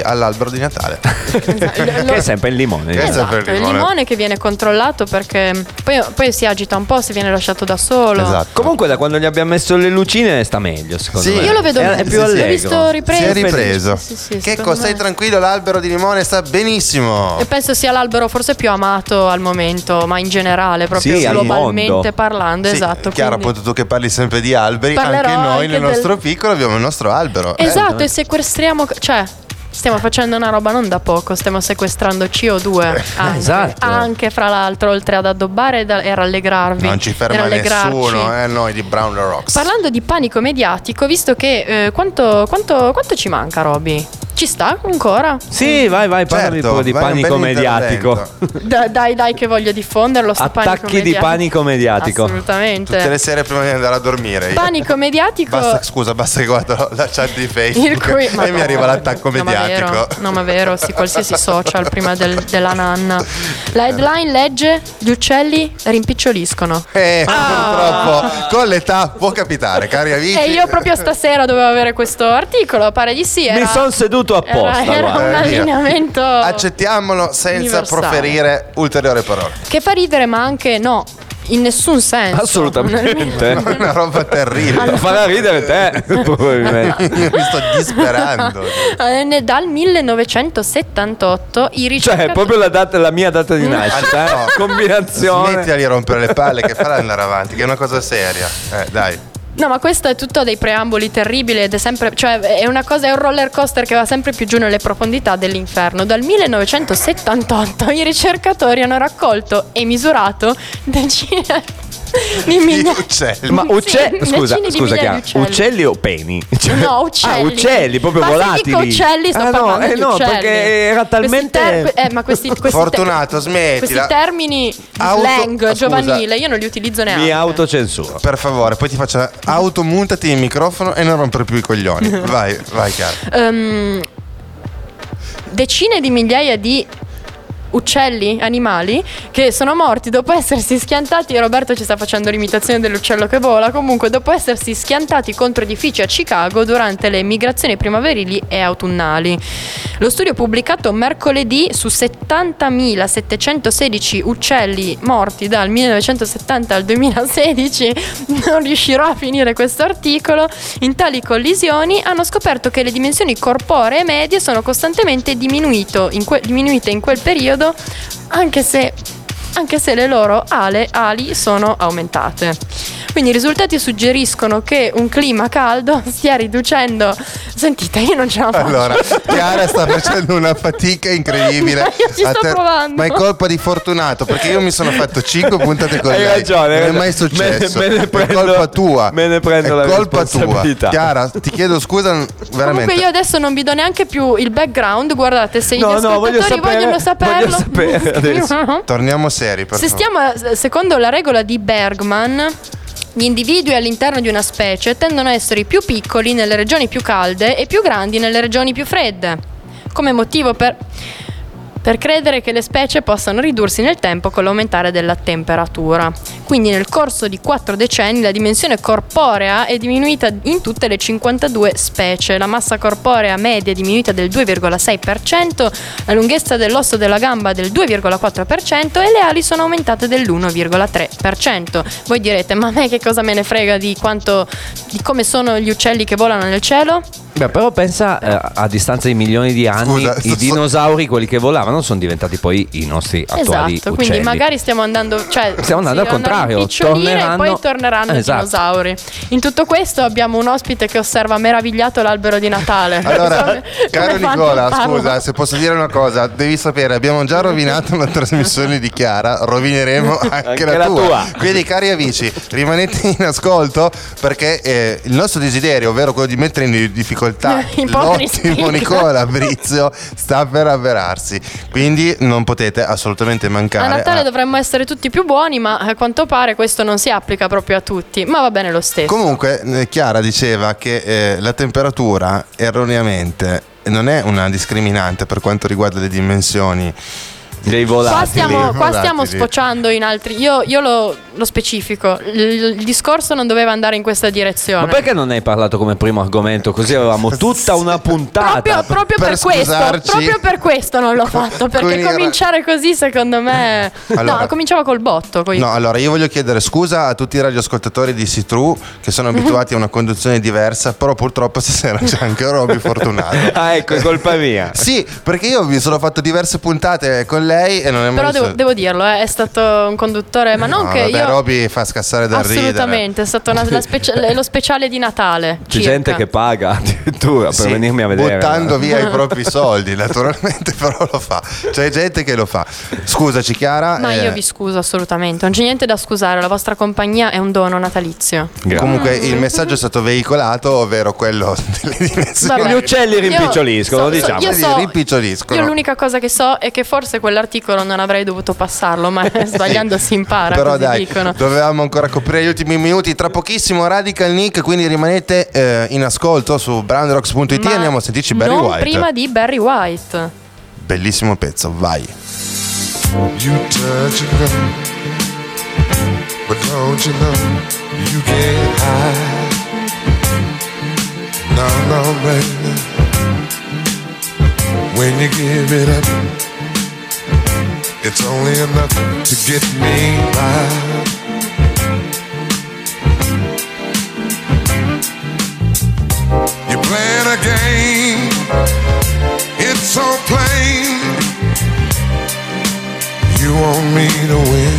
all'albero di Natale. che è sempre il limone. Esatto, sempre il il limone. limone che viene controllato perché poi, poi si agita un po' se viene lasciato da solo. Esatto. Comunque da quando gli abbiamo messo le lucine sta meglio secondo Sì. me. Io lo vedo è, è più l'ho allegro. visto ripreso. Si è ripreso. Sì, sì, che secondo stai tranquillo, l'albero di limone sta benissimo. E penso sia l'albero forse più amato al momento, ma in generale, proprio Sì, al globalmente parlando. Sì, esatto. Chiaro, quindi- appunto tu che parli sempre di alberi, Parlerò anche noi anche nel del- nostro piccolo abbiamo il nostro albero. Esatto, e sequestriamo. Cioè, Stiamo facendo una roba non da poco, stiamo sequestrando CO2 anche, esatto. anche fra l'altro, oltre ad addobbare e, rallegrarvi. Non ci ferma nessuno, eh, noi di Brown Rocks. Parlando di panico mediatico, visto che eh, quanto, quanto- quanto ci manca, Roby? Ci sta ancora? Sì, vai, vai, parlami Certo, pure di vai, un panico mediatico. Da- dai, dai, che voglio diffonderlo. sto panico Attacchi di mediatico. panico mediatico. Assolutamente. Tutte le sere prima di andare a dormire. io. Panico mediatico. Basta, scusa, basta che guardo la chat di Facebook cui- e mi arriva l'attacco No, ma mediatico. vero, no, ma vero, sì, qualsiasi social prima del- della nanna. La headline legge: Gli uccelli rimpiccioliscono. Eh, purtroppo con l'età può capitare, cari amici. E io proprio stasera dovevo avere questo articolo, pare di sì. Era, Mi sono seduto apposta. era, era un allineamento Accettiamolo senza universale. proferire ulteriori parole. che fa ridere, ma anche no, in nessun senso. Assolutamente. Una roba terribile. Lo farà ridere te, probabilmente. Mi sto disperando. Eh, Dal 1978 i ricercatori. Cioè, proprio la, data, la mia data di nascita, eh? No. Combinazione. Smettila di rompere le palle che farà andare avanti, che è una cosa seria. Eh, dai. No, ma questo è tutto dei preamboli terribili ed è sempre, cioè è una cosa, è un roller coaster che va sempre più giù nelle profondità dell'inferno. Dal 1978 i ricercatori hanno raccolto e misurato decine Gli uccelli. Ma Sì, uccelli, decine scusa, di scusa, migliaia Chiara, di uccelli. uccelli o peni? Cioè- No, uccelli. Ah, uccelli, proprio Ma se volatili. dico uccelli, sto ah, no, parlando eh di no, uccelli. perché era Questi talmente ter- eh, ma questi, questi Fortunato, Questi smettila. termini di Auto- slang scusa. giovanile io non li utilizzo neanche. mi autocensuro. Per favore, poi ti faccio automuntati il microfono e non rompere più i coglioni. Vai, vai, Chiara. Ehm, decine di migliaia di uccelli, animali, che sono morti dopo essersi schiantati. Roberto ci sta facendo l'imitazione dell'uccello che vola. Comunque, dopo essersi schiantati contro edifici a Chicago durante le migrazioni primaverili e autunnali. Lo studio pubblicato mercoledì su 70.716 uccelli morti dal 1970 al 2016, non riuscirò a finire questo articolo, in tali collisioni hanno scoperto che le dimensioni corporee medie sono costantemente diminuite in quel periodo, anche se, anche se le loro ale- ali sono aumentate. Quindi i risultati suggeriscono che un clima caldo stia riducendo. Sentite, io non ce la faccio. Allora, Chiara sta facendo una fatica incredibile. Io ci sto provando. Ma è colpa di Fortunato, perché io mi sono fatto 5 puntate con Hai lei. ragione, hai Non è ragione. mai successo. Me ne- me ne è prendo- colpa tua. me ne prendo è la colpa tua. responsabilità. Chiara, ti chiedo scusa veramente. Comunque io adesso non vi do neanche più il background, guardate, se No, gli no, voglio sapere- vogliono saperlo. voglio sapere adesso. Torniamo seri, per Se favore. stiamo, secondo la regola di Bergman, gli individui all'interno di una specie tendono a essere più piccoli nelle regioni più calde e più grandi nelle regioni più fredde. Come motivo per, per credere che le specie possano ridursi nel tempo con l'aumentare della temperatura. Quindi nel corso di quattro decenni la dimensione corporea è diminuita in tutte le 52 specie. La massa corporea media è diminuita del 2,6%, la lunghezza dell'osso della gamba del 2,4% e le ali sono aumentate dell'1,3%. Voi direte, ma a me che cosa me ne frega di quanto di come sono gli uccelli che volano nel cielo? Beh, però pensa eh, a distanza di milioni di anni, Scusa, i sto- dinosauri, quelli che volavano, sono diventati poi i nostri attuali Esatto, uccelli. quindi magari stiamo andando, cioè, Stiamo andando sì, al contrario, torneranno- e poi torneranno Esatto. i dinosauri. In tutto questo abbiamo un ospite che osserva meravigliato l'albero di Natale. Allora, Come- caro come fanno Nicola, a farlo? scusa, se posso dire una cosa, devi sapere, abbiamo già rovinato la trasmissione di Chiara, rovineremo anche, Anche la, la tua. tua. Quindi, cari amici, rimanete in ascolto perché eh, il nostro desiderio, ovvero quello di mettere in difficoltà Poveri l'ottimo. Nicola Brizio, sta per avverarsi. Quindi non potete assolutamente A mancare. Natale a- dovremmo essere tutti più buoni, ma a quanto pare questo non si applica proprio a tutti. Ma va bene lo stesso. Comunque, eh, Chiara diceva che eh, la temperatura erroneamente non è una discriminante per quanto riguarda le dimensioni. Dei Qua volatili. stiamo, qua volatili. stiamo sfociando in altri. Io, io lo, lo specifico. Il, il discorso non doveva andare in questa direzione. Ma perché non ne hai parlato come primo argomento? Così avevamo tutta una puntata. Proprio, proprio per per, questo, proprio per questo non l'ho fatto. Perché Quindi era- cominciare così, secondo me. Allora- no, cominciava col botto. coi- No, allora io voglio chiedere scusa a tutti i radioascoltatori di Citru che sono abituati a una conduzione diversa, però purtroppo stasera c'è anche Roby Fortunato. Ah, ecco, è colpa mia. Sì, perché io mi sono fatto diverse puntate con lei e non è mai Però devo, devo dirlo, eh, è stato un conduttore, ma non No, che vabbè, io... Roby fa scassare da ridere. Assolutamente, è stato una- la specia- lo speciale di Natale. C'è circa. gente che paga addirittura per Sì, venirmi a vedere. buttando via i propri soldi, naturalmente, però lo fa. C'è gente che lo fa. Scusaci, Chiara. Ma eh, io vi scuso assolutamente, non c'è niente da scusare, la vostra compagnia è un dono natalizio. Grazie. Comunque il messaggio è stato veicolato, ovvero quello delle dimensioni. Vabbè. Gli uccelli Io rimpiccioliscono, so- so- diciamo. io Vedi, so-. Io l'unica cosa che so è che forse quell'articolo non avrei dovuto passarlo, ma sbagliando si impara, Però così dai, dicono. dovevamo ancora coprire gli ultimi minuti. Tra pochissimo Radical Nick, quindi rimanete eh, in ascolto su brownrocks.it Ma andiamo a sentirci Barry non White. prima di Barry White. Bellissimo pezzo, vai. You touch and go, but don't you know you can't hide? No, no, baby. When you give it up, it's only enough to get me by. You're playing a game, it's so plain. You want me to win.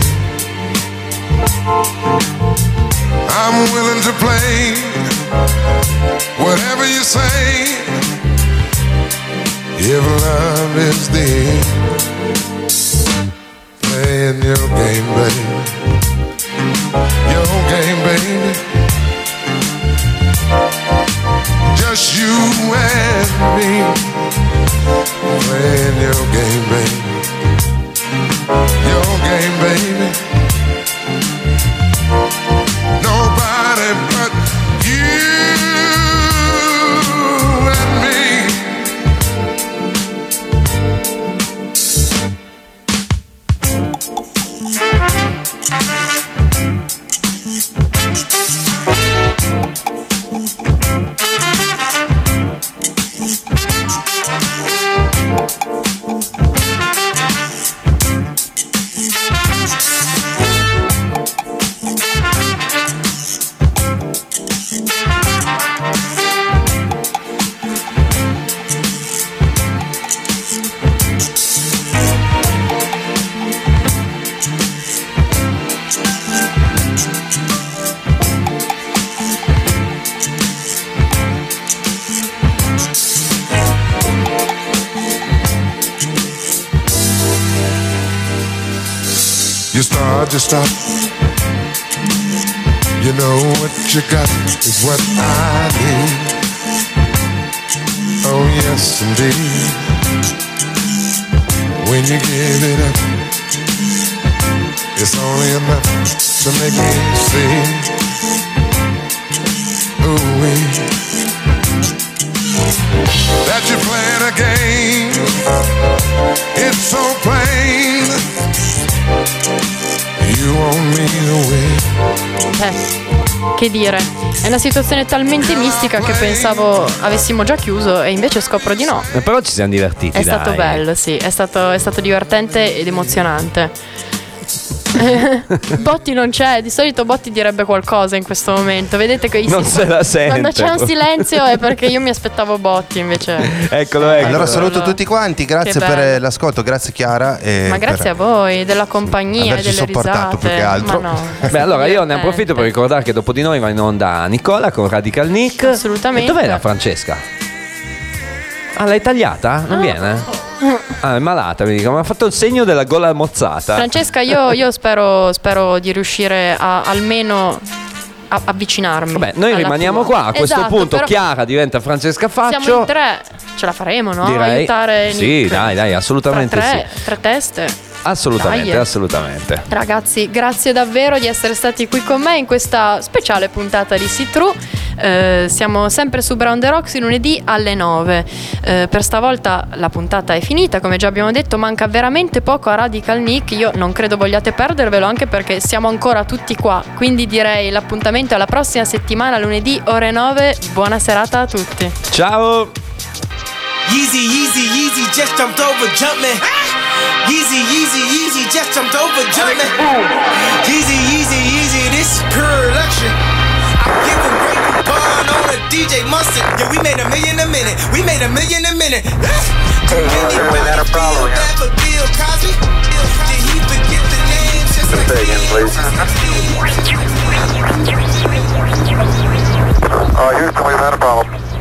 I'm willing to play whatever you say. If love is the end, playing your game, baby. Your game, baby. Just you and me, playing your game, baby your game, baby. Stop. You know what you got is what I need. Oh, yes, indeed. When you give it up, it's only enough to make me see. Ooh, wee. That you're playing a game. It's so plain. Eh, che dire, è una situazione talmente mistica che pensavo avessimo già chiuso e invece scopro di no. Eh, Però ci siamo divertiti. È stato dai. bello, sì, è stato, è stato divertente ed emozionante. Botti non c'è, di solito Botti direbbe qualcosa in questo momento. Vedete che Non se la sente. Quando c'è un silenzio è perché io mi aspettavo Botti invece. Eccolo, eccolo. Allora saluto tutti quanti, grazie per l'ascolto, grazie Chiara. e Ma grazie a voi della compagnia e delle sopportato risate. più che altro. No, è Beh, allora io ne approfitto per ricordare che dopo di noi va in onda Nicola con Radical Nick. Assolutamente. E dov'è la Francesca? Ah, l'hai tagliata? Non viene? Ah, è malata, mi dico, ma ha fatto il segno della gola mozzata. Francesca, io, io spero, spero di riuscire a almeno a- avvicinarmi. Vabbè, noi rimaniamo tua. qua. A questo Esatto, punto Chiara diventa Francesca Faccio. Siamo in tre, ce la faremo, no? Direi. Aiutare Sì, Nick. dai, dai, assolutamente Tra tre, tre teste. Assolutamente, Dai. assolutamente. Ragazzi, grazie davvero di essere stati qui con me in questa speciale puntata di See True. Eh, siamo sempre su Brown The Rocks lunedì alle 9. Eh, per stavolta la puntata è finita, come già abbiamo detto, manca veramente poco a Radical Nick. Io non credo vogliate perdervelo anche perché siamo ancora tutti qua. Quindi direi l'appuntamento è alla prossima settimana, lunedì ore 9. Buona serata a tutti. Ciao! Yeezy, Yeezy, Yeezy just jumped over Jumpman. Yeezy, Yeezy, Yeezy just jumped over Jumpman. Yeezy, Yeezy, Yeezy, this is pure luxury. to DJ Mustard. Yeah, we made a million a minute. We made a million a minute. Bad for Bill Cosby. Did he forget the name? Just like Bill Uh, Houston, we've had a problem.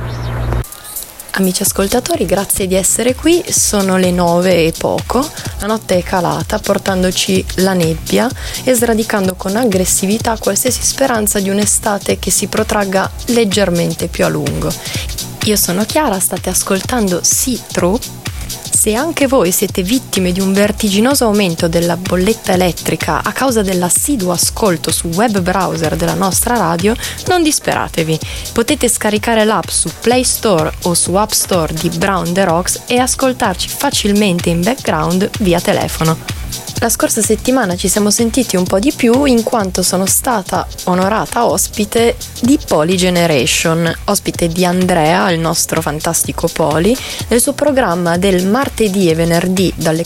Amici ascoltatori, grazie di essere qui. Sono le nove e poco. La notte è calata, portandoci la nebbia e sradicando con aggressività qualsiasi speranza di un'estate che si protragga leggermente più a lungo. Io sono Chiara, state ascoltando See True. Se anche voi siete vittime di un vertiginoso aumento della bolletta elettrica a causa dell'assiduo ascolto su web browser della nostra radio, non disperatevi. Potete scaricare l'app su Play Store o su App Store di Brown The Rocks e ascoltarci facilmente in background via telefono. La scorsa settimana ci siamo sentiti un po' di più in quanto sono stata onorata ospite di Poly Generation, ospite di Andrea, il nostro fantastico Poli, nel suo programma del martedì e venerdì dalle